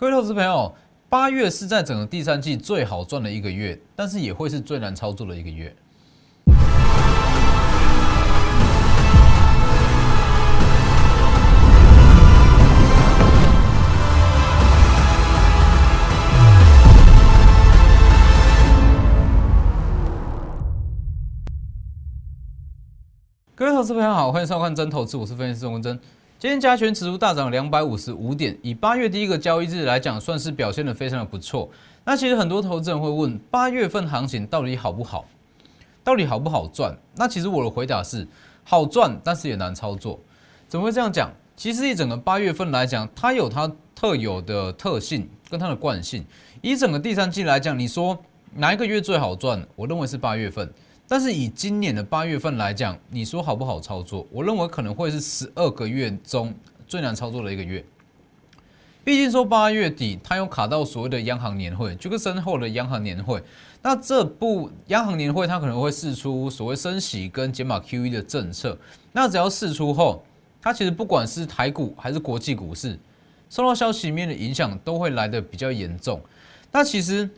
各位投资朋友，八月是在整个第三季最好赚的一个月，但是也会是最难操作的一个月。各位投资朋友好，欢迎收看真投资，我是分析师钟文真。今天加权指数大涨两百五十五点，以八月第一个交易日来讲，算是表现的非常的不错。那其实很多投资人会问，八月份行情到底好不好？到底好不好赚？那其实我的回答是，好赚，但是也难操作。怎么会这样讲？其实一整个八月份来讲，它有它特有的特性跟它的惯性。以整个第三季来讲，你说哪一个月最好赚？我认为是八月份。但是以今年的八月份来讲，你说好不好操作？我认为可能会是十二个月中最难操作的一个月。毕竟说八月底它有卡到所谓的央行年会，就跟身后的央行年会。那这部央行年会它可能会试出所谓升息跟减码 QE 的政策。那只要试出后，它其实不管是台股还是国际股市，受到消息面的影响都会来的比较严重。那其实。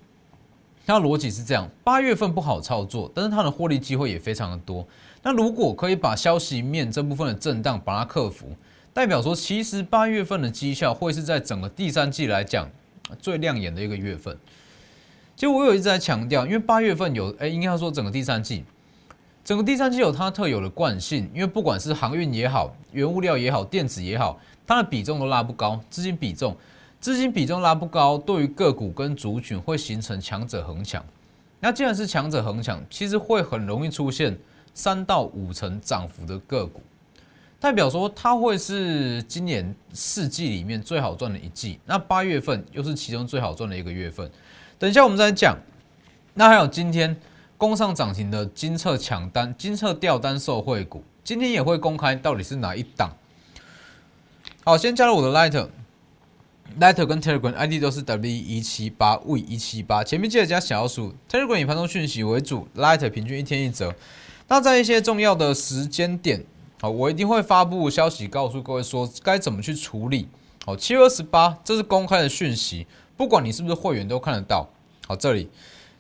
它的逻辑是这样：八月份不好操作，但是它的获利机会也非常的多。那如果可以把消息面这部分的震荡把它克服，代表说其实八月份的绩效会是在整个第三季来讲最亮眼的一个月份。其实我有一直在强调，因为八月份有哎，应该说整个第三季，整个第三季有它特有的惯性，因为不管是航运也好，原物料也好，电子也好，它的比重都拉不高，资金比重。资金比重拉不高，对于个股跟族群会形成强者恒强。那既然是强者恒强，其实会很容易出现三到五成涨幅的个股，代表说它会是今年四季里面最好赚的一季。那八月份又是其中最好赚的一个月份。等一下我们再讲。那还有今天攻上涨停的金策抢单、金策掉单受惠股，今天也会公开到底是哪一档。好，先加入我的 Light。Lighter 跟 Telegram ID 都是 W 一七八 V 一七八，前面记得加小数。Telegram 以盘中讯息为主，Lighter 平均一天一折。那在一些重要的时间点，好，我一定会发布消息，告诉各位说该怎么去处理。好，七月二十八，这是公开的讯息，不管你是不是会员都看得到。好，这里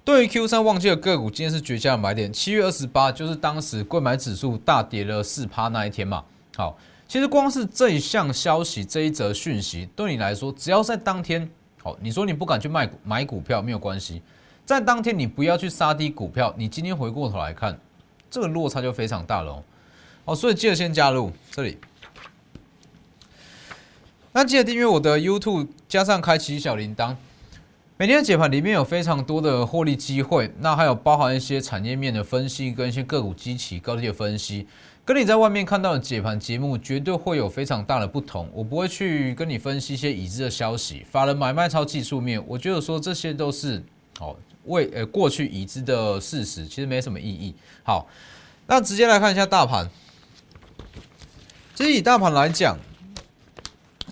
对于 Q 三旺季的个股，今天是绝佳的买点。七月二十八就是当时贵买指数大跌了四趴那一天嘛。好。其实光是这一项消息，这一则讯息，对你来说，只要在当天，好，你说你不敢去卖买股票没有关系，在当天你不要去杀低股票，你今天回过头来看，这个落差就非常大了哦。哦，所以记得先加入这里，那记得订阅我的 YouTube，加上开启小铃铛，每天的解盘里面有非常多的获利机会，那还有包含一些产业面的分析跟一些个股基期高低的分析。跟你在外面看到的解盘节目绝对会有非常大的不同。我不会去跟你分析一些已知的消息，法人买卖超技术面，我觉得说这些都是哦为呃过去已知的事实，其实没什么意义。好，那直接来看一下大盘。其实以大盘来讲，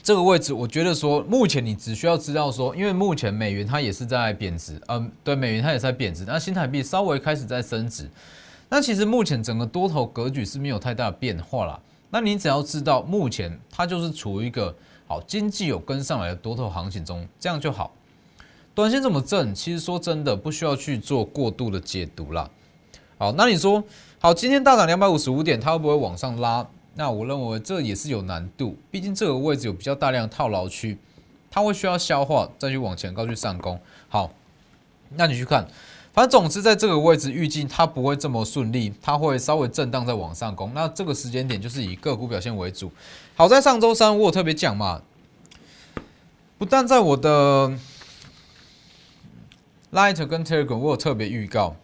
这个位置，我觉得说目前你只需要知道说，因为目前美元它也是在贬值，嗯，对，美元它也在贬值，那新台币稍微开始在升值。那其实目前整个多头格局是没有太大的变化啦。那你只要知道，目前它就是处于一个好经济有跟上来的多头行情中，这样就好。短线怎么挣？其实说真的，不需要去做过度的解读啦。好，那你说好，今天大涨两百五十五点，它会不会往上拉？那我认为这也是有难度，毕竟这个位置有比较大量套牢区，它会需要消化，再去往前高去上攻。好，那你去看。反正总之，在这个位置，预计它不会这么顺利，它会稍微震荡再往上攻。那这个时间点就是以个股表现为主。好在上周三我有特别讲嘛，不但在我的 Light 跟 Telegram 我有特别预告，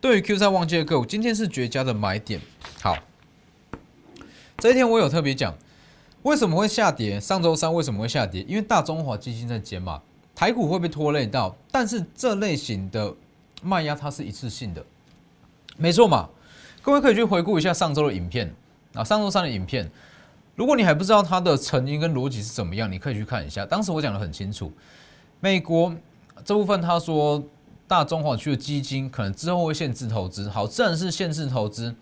对于 Q 三旺季的个股，今天是绝佳的买点。好，这一天我有特别讲，为什么会下跌？上周三为什么会下跌？因为大中华基金在减码，台股会被拖累到。但是这类型的。卖压它是一次性的，没错嘛？各位可以去回顾一下上周的影片啊，上周三的影片。如果你还不知道它的成因跟逻辑是怎么样，你可以去看一下。当时我讲的很清楚，美国这部分他说大中华区的基金可能之后会限制投资，好，自然是限制投资。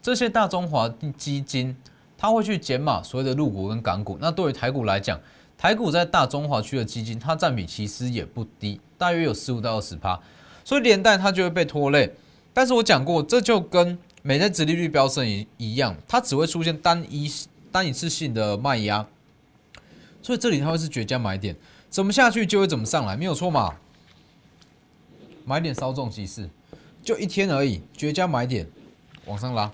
这些大中华基金它会去减码所谓的入股跟港股。那对于台股来讲，台股在大中华区的基金，它占比其实也不低，大约有十五到二十趴，所以连带它就会被拖累。但是我讲过，这就跟美债殖利率飙升一一样，它只会出现单一单一次性的卖压，所以这里它会是绝佳买点，怎么下去就会怎么上来，没有错嘛？买点稍纵即逝，就一天而已，绝佳买点往上拉，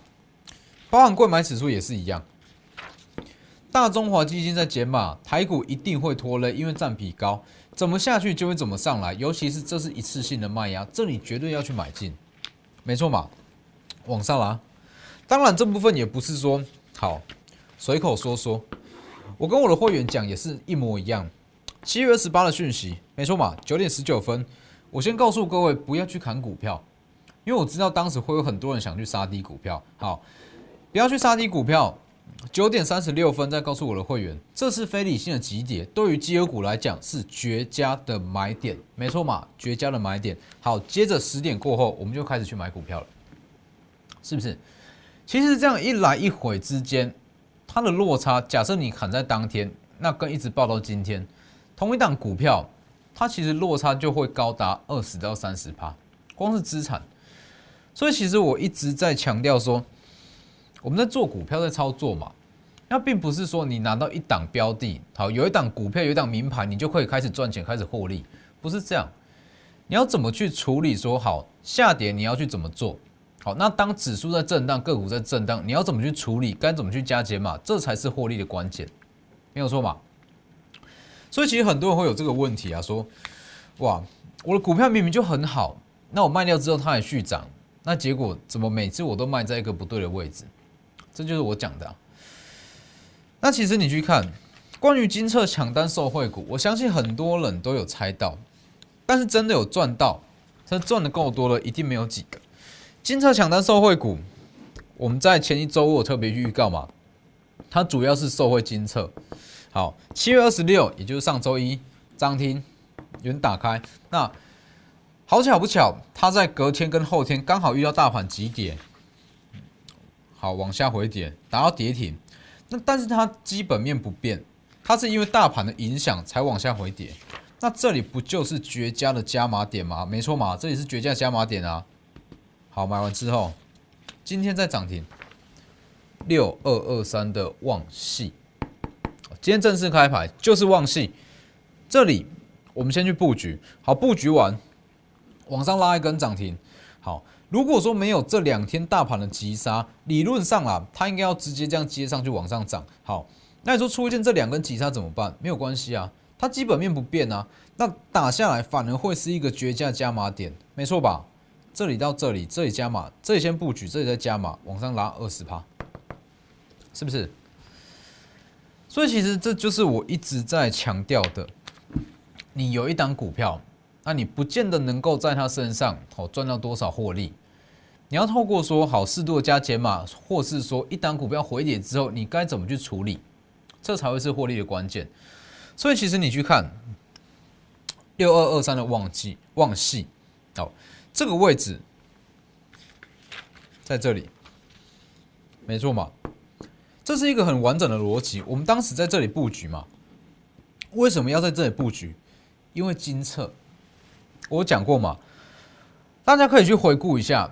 包含贵买指数也是一样。大中华基金在减码，台股一定会拖累，因为占比高，怎么下去就会怎么上来，尤其是这是一次性的卖压，这里绝对要去买进，没错嘛，往上拉。当然这部分也不是说好随口说说，我跟我的会员讲也是一模一样。七月二十八的讯息，没错嘛，九点十九分，我先告诉各位不要去砍股票，因为我知道当时会有很多人想去杀低股票，好，不要去杀低股票。九点三十六分，再告诉我的会员，这是非理性的急跌，对于基尔股来讲是绝佳的买点，没错嘛，绝佳的买点。好，接着十点过后，我们就开始去买股票了，是不是？其实这样一来一回之间，它的落差，假设你砍在当天，那跟一直报到今天，同一档股票，它其实落差就会高达二十到三十趴，光是资产。所以其实我一直在强调说。我们在做股票，在操作嘛，那并不是说你拿到一档标的，好，有一档股票，有一档名牌，你就可以开始赚钱，开始获利，不是这样。你要怎么去处理？说好下跌，你要去怎么做？好，那当指数在震荡，个股在震荡，你要怎么去处理？该怎么去加减码？这才是获利的关键，没有错嘛。所以其实很多人会有这个问题啊，说哇，我的股票明明就很好，那我卖掉之后它还续涨，那结果怎么每次我都卖在一个不对的位置？这就是我讲的。那其实你去看关于金策抢单受惠股，我相信很多人都有猜到，但是真的有赚到，它赚的够多了，一定没有几个。金策抢单受惠股，我们在前一周我特别预告嘛，它主要是受惠金策。好，七月二十六，也就是上周一涨停，有人打开。那好巧不巧，它在隔天跟后天刚好遇到大盘急跌。好，往下回跌，达到跌停。那但是它基本面不变，它是因为大盘的影响才往下回跌。那这里不就是绝佳的加码点吗？没错嘛，这里是绝佳加码点啊。好，买完之后，今天再涨停，六二二三的旺系，今天正式开牌就是旺系。这里我们先去布局，好，布局完，往上拉一根涨停，好。如果说没有这两天大盘的急杀，理论上啊，它应该要直接这样接上去往上涨。好，那你说出现这两根急杀怎么办？没有关系啊，它基本面不变啊，那打下来反而会是一个绝佳加码点，没错吧？这里到这里，这里加码，这里先布局，这里再加码，往上拉二十趴，是不是？所以其实这就是我一直在强调的，你有一档股票。那你不见得能够在他身上好赚到多少获利，你要透过说好适度的加减码，或是说一档股票回跌之后，你该怎么去处理，这才会是获利的关键。所以其实你去看六二二三的旺季旺系，好，这个位置在这里，没错嘛，这是一个很完整的逻辑。我们当时在这里布局嘛，为什么要在这里布局？因为金策。我讲过嘛，大家可以去回顾一下，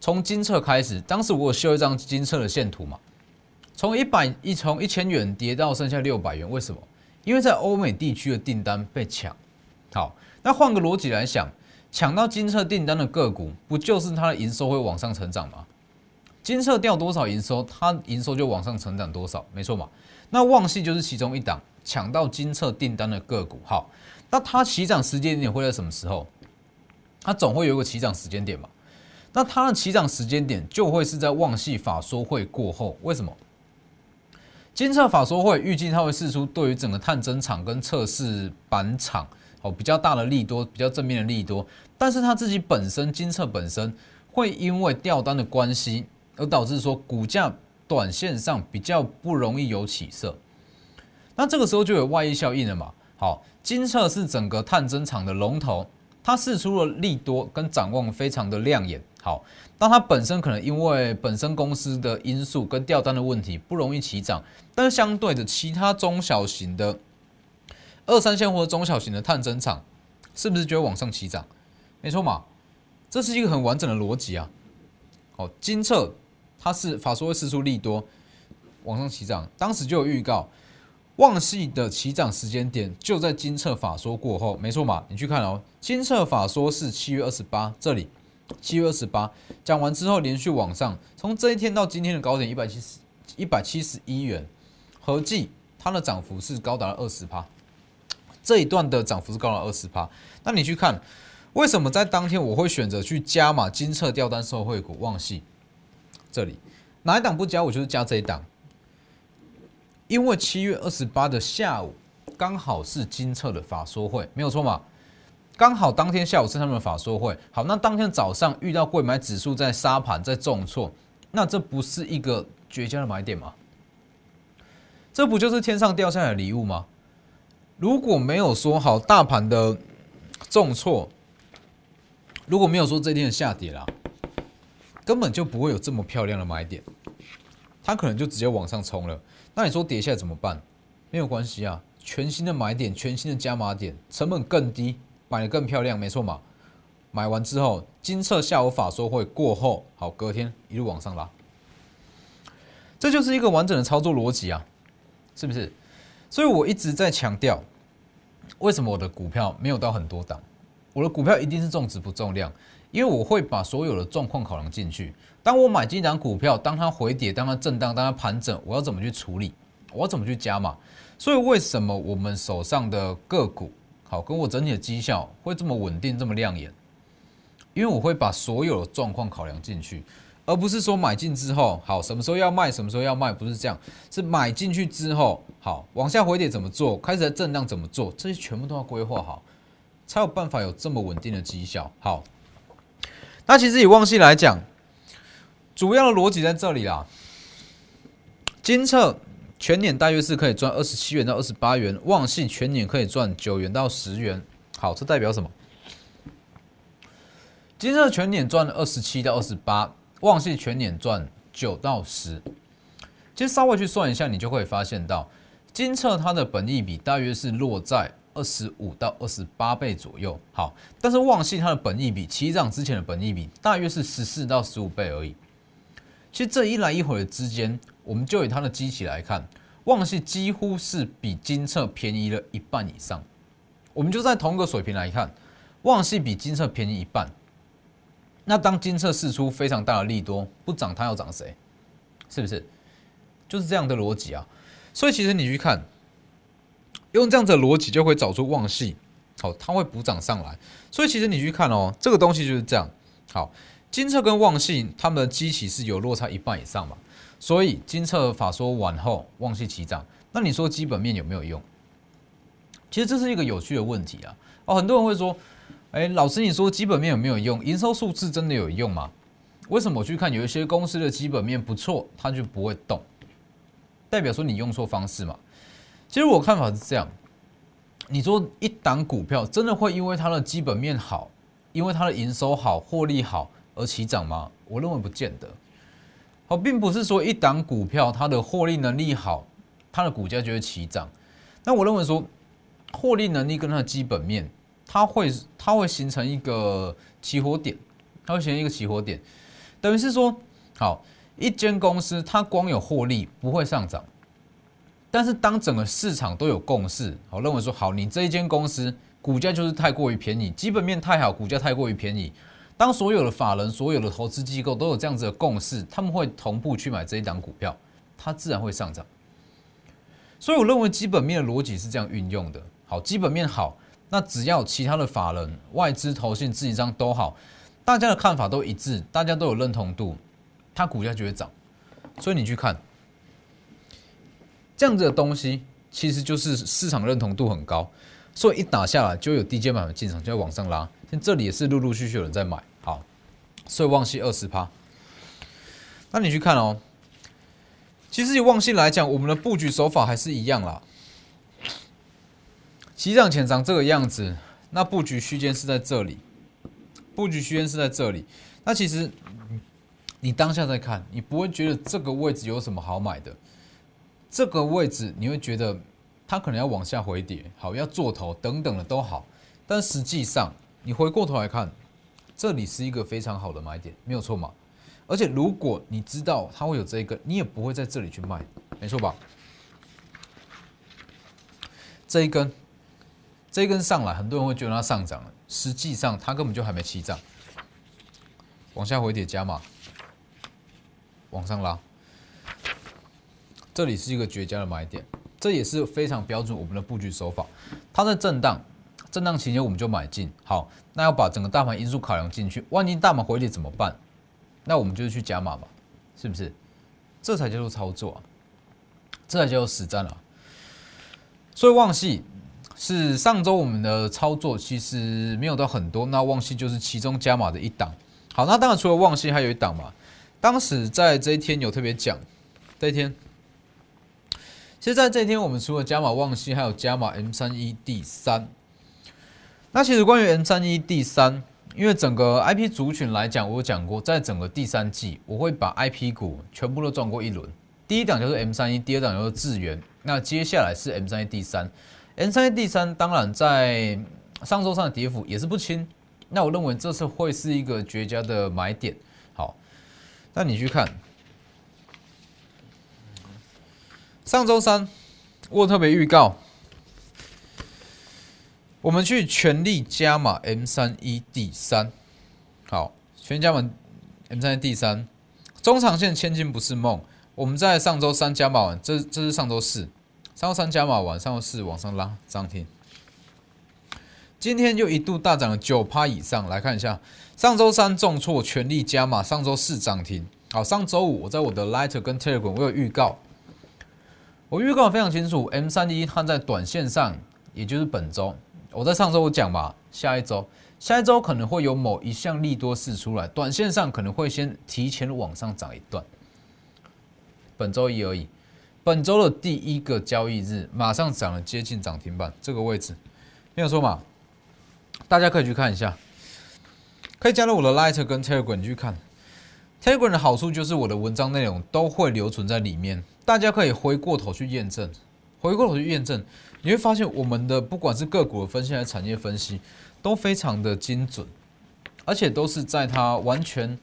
从金策开始，当时我有修一张金策的线图嘛，从一百一从一千元跌到剩下六百元，为什么？因为在欧美地区的订单被抢。好，那换个逻辑来想，抢到金策订单的个股，不就是它的营收会往上成长吗？金策掉多少营收，它营收就往上成长多少，没错嘛？那旺系就是其中一档抢到金策订单的个股，好。那它起涨时间点会在什么时候？它总会有一个起涨时间点嘛？那它的起涨时间点就会是在旺系法说会过后。为什么？金策法说会预计它会试出对于整个探针厂跟测试板厂哦比较大的利多，比较正面的利多。但是它自己本身金策本身会因为掉单的关系，而导致说股价短线上比较不容易有起色。那这个时候就有外溢效应了嘛？好。金策是整个探针厂的龙头，它试出了利多跟展望非常的亮眼。好，但它本身可能因为本身公司的因素跟掉单的问题不容易起涨，但是相对的其他中小型的二三线或者中小型的探针厂，是不是就会往上起涨？没错嘛，这是一个很完整的逻辑啊。好，金策它是法说会释出利多，往上起涨，当时就有预告，旺系的起涨时间点就在金策法说过后，没错嘛？你去看哦，金策法说是七月二十八，这里七月二十八讲完之后连续往上，从这一天到今天的高点一百七十一百七十一元，合计它的涨幅是高达了二十趴。这一段的涨幅是高达二十趴，那你去看，为什么在当天我会选择去加码金策吊单受惠股旺系？这里哪一档不加，我就是加这一档，因为七月二十八的下午刚好是金策的法说会，没有错嘛？刚好当天下午是他们的法说会，好，那当天早上遇到贵买指数在杀盘在重挫，那这不是一个绝佳的买点吗？这不就是天上掉下来的礼物吗？如果没有说好大盘的重挫，如果没有说这天的下跌啦，根本就不会有这么漂亮的买点，它可能就直接往上冲了。那你说跌下来怎么办？没有关系啊，全新的买点，全新的加码点，成本更低，买的更漂亮，没错嘛。买完之后，金策下午法说会过后，好，隔天一路往上拉，这就是一个完整的操作逻辑啊，是不是？所以我一直在强调，为什么我的股票没有到很多档？我的股票一定是重质不重量，因为我会把所有的状况考量进去。当我买进一档股票，当它回跌，当它震荡，当它盘整，我要怎么去处理？我要怎么去加码？所以为什么我们手上的个股好，跟我整体的绩效会这么稳定、这么亮眼？因为我会把所有的状况考量进去。而不是说买进之后好，什么时候要卖，什么时候要卖，不是这样，是买进去之后好，往下回跌怎么做，开始在震荡怎么做，这些全部都要规划好，才有办法有这么稳定的绩效。好，那其实以旺系来讲，主要的逻辑在这里啦。金策全年大约是可以赚二十七元到二十八元，旺系全年可以赚九元到十元。好，这代表什么？金策全年赚了二十七到二十八。旺系全年赚九到十，其实稍微去算一下，你就会发现到金策它的本益比大约是落在二十五到二十八倍左右。好，但是旺系它的本益比起涨之前的本益比大约是十四到十五倍而已。其实这一来一回之间，我们就以它的基期来看，旺系几乎是比金策便宜了一半以上。我们就在同一个水平来看，旺系比金策便宜一半。那当金策试出非常大的利多，不涨它要涨谁？是不是？就是这样的逻辑啊。所以其实你去看，用这样子的逻辑就会找出旺系，好，它会补涨上来。所以其实你去看哦，这个东西就是这样。好，金策跟旺信，他们的基期是有落差一半以上嘛，所以金策法说完后，旺信齐涨。那你说基本面有没有用？其实这是一个有趣的问题啊。哦，很多人会说。哎，老师，你说基本面有没有用？营收数字真的有用吗？为什么我去看有一些公司的基本面不错，它就不会动？代表说你用错方式嘛？其实我看法是这样：你说一档股票真的会因为它的基本面好，因为它的营收好、获利好而起涨吗？我认为不见得。好，并不是说一档股票它的获利能力好，它的股价就会起涨。那我认为说，获利能力跟它的基本面。它会它会形成一个起火点，它会形成一个起火点，等于是说，好，一间公司它光有获利不会上涨，但是当整个市场都有共识，我认为说，好，你这一间公司股价就是太过于便宜，基本面太好，股价太过于便宜，当所有的法人、所有的投资机构都有这样子的共识，他们会同步去买这一档股票，它自然会上涨。所以我认为基本面的逻辑是这样运用的，好，基本面好。那只要其他的法人、外资、投信、自营商都好，大家的看法都一致，大家都有认同度，它股价就会涨。所以你去看这样子的东西，其实就是市场认同度很高，所以一打下来就有低阶版的进场，就会往上拉。像这里也是陆陆续续有人在买，所以旺系二十趴。那你去看哦，其实以旺系来讲，我们的布局手法还是一样啦。起涨前长这个样子，那布局区间是在这里，布局区间是在这里。那其实你当下在看，你不会觉得这个位置有什么好买的。这个位置你会觉得它可能要往下回跌，好，要做头等等的都好，但实际上你回过头来看，这里是一个非常好的买点，没有错嘛？而且如果你知道它会有这一根，你也不会在这里去卖，没错吧？这一根，这一根上来，很多人会觉得它上涨了，实际上它根本就还没起涨，往下回跌加码，往上拉，这里是一个绝佳的买点。这也是非常标准我们的布局手法，它在震荡，震荡期间我们就买进。好，那要把整个大盘因素考量进去，万一大盘回跌怎么办？那我们就去加码嘛，是不是？这才叫做操作啊，这才叫做实战啊。所以旺系是上周我们的操作其实没有到很多，那旺系就是其中加码的一档。好，那当然除了旺系还有一档嘛，当时在这一天有特别讲，这一天。其实，在这一天，我们除了加码旺系，还有加码 M 三一 D 三。那其实关于 M 三一 D 三，因为整个 IP 族群来讲，我讲过，在整个第三季，我会把 IP 股全部都转过一轮。第一档就是 M 三一，第二档就是智源，那接下来是 M 三一 D 三。M 三一 D 三当然在上周上的跌幅也是不轻，那我认为这次会是一个绝佳的买点。好，那你去看。上周三，我特别预告，我们去全力加码 M 三一 D 三，好，全加码 M 三一 D 三，中长线千金不是梦。我们在上周三加码完，这这是上周四，上周三加码完，上周四往上拉涨停，今天就一度大涨了九趴以上。来看一下，上周三重挫，全力加码，上周四涨停。好，上周五我在我的 Lighter 跟 Telegram 我有预告。我预告非常清楚，M 三一它在短线上，也就是本周，我在上周我讲嘛，下一周，下一周可能会有某一项利多试出来，短线上可能会先提前往上涨一段。本周一而已，本周的第一个交易日马上涨了接近涨停板这个位置，没有错嘛？大家可以去看一下，可以加入我的 Light 跟 Telegram 去看。Telegram 的好处就是我的文章内容都会留存在里面。大家可以回过头去验证，回过头去验证，你会发现我们的不管是个股的分析还是产业分析，都非常的精准，而且都是在它完全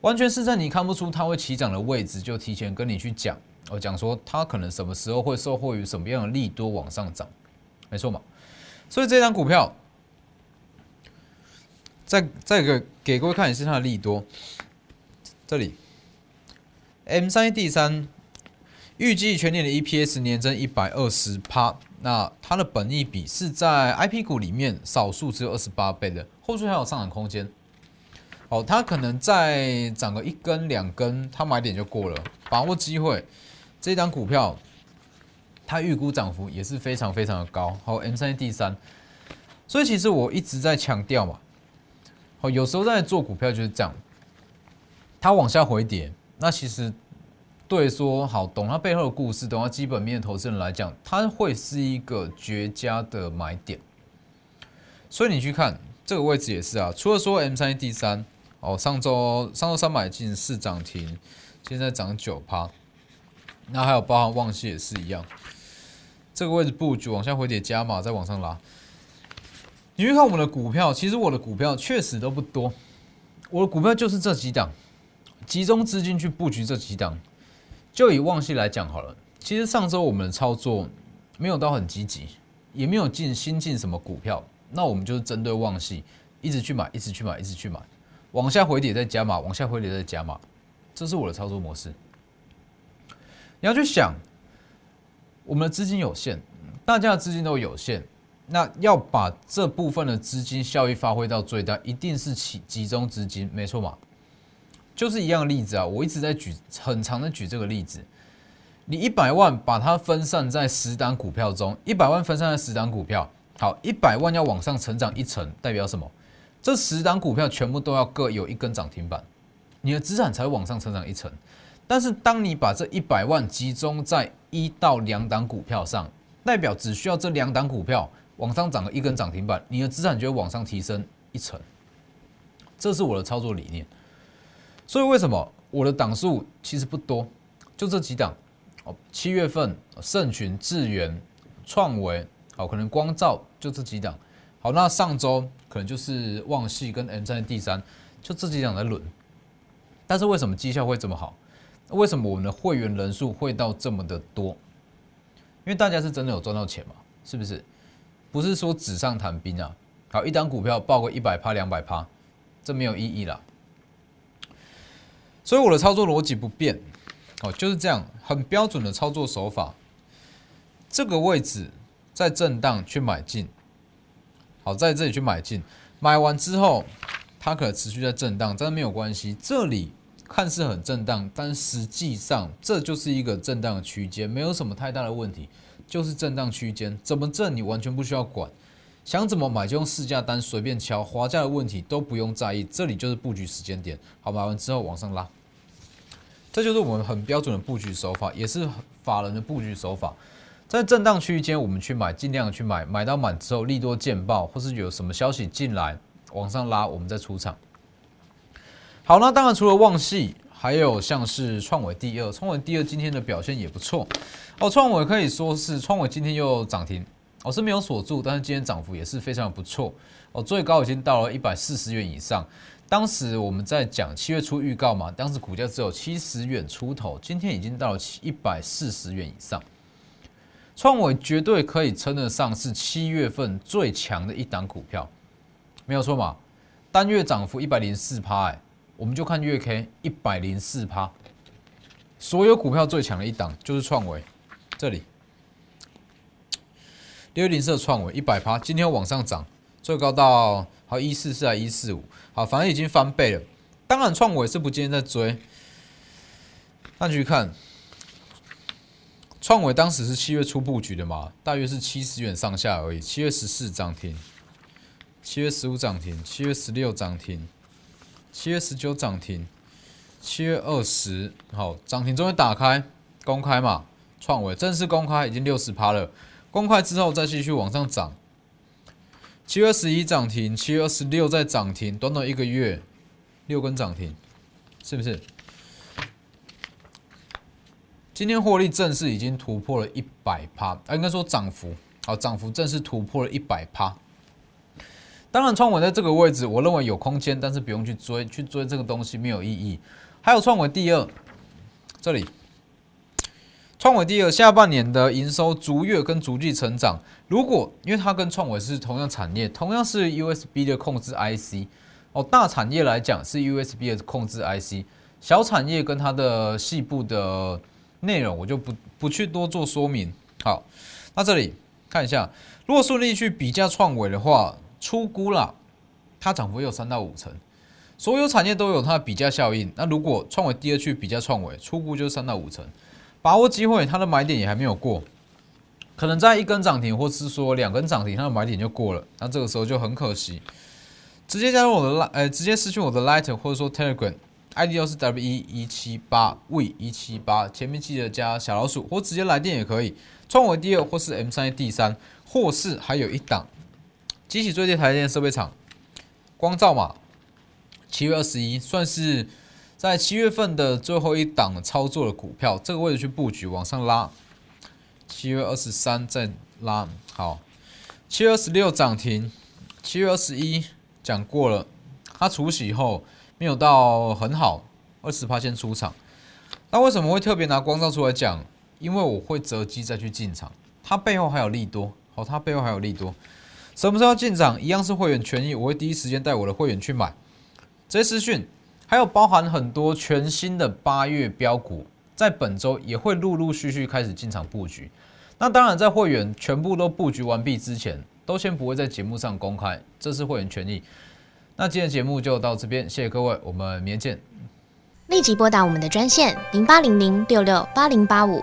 完全是在你看不出它会起涨的位置，就提前跟你去讲，我讲说它可能什么时候会受惠于什么样的利多往上涨，没错嘛？所以这张股票，再再给给各位看一次它的利多，这里 M 三 D 三。预计全年的 EPS 年增一百二十趴，那它的本益比是在 IP 股里面少数只有二十八倍的，后续还有上涨空间。哦，它可能再涨个一根两根，它买点就过了，把握机会。这张股票它预估涨幅也是非常非常的高。好，M 三 D 三，所以其实我一直在强调嘛，好，有时候在做股票就是这样，它往下回跌，那其实。对，说好懂它背后的故事，懂它基本面的投资人来讲，它会是一个绝佳的买点。所以你去看这个位置也是啊，除了说 M 三 D 三哦，上周上周三买进四涨停，现在涨九趴，那还有包含旺系也是一样，这个位置布局往下回跌加码，再往上拉。你去看我们的股票，其实我的股票确实都不多，我的股票就是这几档，集中资金去布局这几档。就以旺系来讲好了，其实上周我们的操作没有到很积极，也没有进新进什么股票，那我们就是针对旺系一直去买，一直去买，一直去买，往下回跌再加码，往下回跌再加码，这是我的操作模式。你要去想，我们的资金有限，大家的资金都有限，那要把这部分的资金效益发挥到最大，一定是集集中资金，没错嘛？就是一样的例子啊，我一直在举很长的举这个例子。你一百万把它分散在十档股票中，一百万分散在十档股票，好，一百万要往上成长一层，代表什么？这十档股票全部都要各有一根涨停板，你的资产才会往上成长一层。但是当你把这一百万集中在一到两档股票上，代表只需要这两档股票往上涨了一根涨停板，你的资产就会往上提升一层。这是我的操作理念。所以为什么我的档数其实不多，就这几档哦。七月份盛群、智源、创维，好，可能光照就这几档。好，那上周可能就是旺系跟 M 三 D 三，就这几档在轮。但是为什么绩效会这么好？为什么我们的会员人数会到这么的多？因为大家是真的有赚到钱嘛，是不是？不是说纸上谈兵啊。好，一档股票报个一百趴、两百趴，这没有意义啦。所以我的操作逻辑不变，哦，就是这样，很标准的操作手法。这个位置在震荡去买进。好，在这里去买进，买完之后，它可持续在震荡，但是没有关系。这里看似很震荡，但实际上这就是一个震荡的区间，没有什么太大的问题，就是震荡区间，怎么震你完全不需要管，想怎么买就用市价单随便敲，滑价的问题都不用在意。这里就是布局时间点，好，买完之后往上拉，这就是我们很标准的布局手法，也是法人的布局手法。在震荡区间，我们去买，尽量去买，买到满之后，利多见报，或是有什么消息进来，往上拉，我们再出场。好，那当然除了旺系，还有像是创伟第二，创伟第二今天的表现也不错哦。创伟可以说是创伟今天又涨停，哦是没有锁住，但是今天涨幅也是非常不错哦，最高已经到了一百四十元以上。当时我们在讲七月初预告嘛，当时股价只有七十元出头，今天已经到了一百四十元以上。创伟绝对可以称得上是七月份最强的一档股票，没有错嘛？单月涨幅一百零四趴，哎，我们就看月 K 一百零四趴，所有股票最强的一档就是创维，这里六零四创维一百趴，今天往上涨，最高到好一四四还一四五，好，反正已经翻倍了。当然创维是不建议在追，那继续看。创伟当时是七月初布局的嘛，大约是七十元上下而已。七月十四涨停，七月十五涨停，七月十六涨停，七月十九涨停，七月二十好涨停终于打开公开嘛，创伟正式公开已经六十趴了，公开之后再继续往上涨。七月二十一涨停，七月二十六再涨停，短短一个月六根涨停，是不是？今天获利正式已经突破了一百趴，啊，应该说涨幅，好，涨幅正式突破了一百趴。当然，创维在这个位置，我认为有空间，但是不用去追，去追这个东西没有意义。还有创维第二，这里，创维第二下半年的营收逐月跟逐季成长。如果因为它跟创维是同样产业，同样是 USB 的控制 IC，哦，大产业来讲是 USB 的控制 IC，小产业跟它的细部的。内容我就不不去多做说明。好，那这里看一下，如果顺利去比价创维的话，出估了，它涨幅有三到五成。所有产业都有它的比价效应。那如果创维第二去比价创维，出估就是三到五成，把握机会，它的买点也还没有过，可能在一根涨停，或是说两根涨停，它的买点就过了。那这个时候就很可惜，直接加入我的 l 呃，直接失去我的 Light 或者说 Telegram。ID 又是 W E 一七八 V 一七八，前面记得加小老鼠，或直接来电也可以。创维第二，或是 M 三 D 三，或是还有一档，机器最低台电设备厂，光照嘛，七月二十一，算是在七月份的最后一档操作的股票，这个位置去布局，往上拉。七月二十三再拉，好，七月二十六涨停，七月二十一讲过了，它除息后。没有到很好，二十趴先出场。那为什么会特别拿光照出来讲？因为我会择机再去进场，它背后还有利多。好，它背后还有利多。什么时候进场？一样是会员权益，我会第一时间带我的会员去买。这些资讯还有包含很多全新的八月标股，在本周也会陆陆续续开始进场布局。那当然，在会员全部都布局完毕之前，都先不会在节目上公开，这是会员权益。那今天节目就到这边，谢谢各位，我们明天见。立即拨打我们的专线零八零零六六八零八五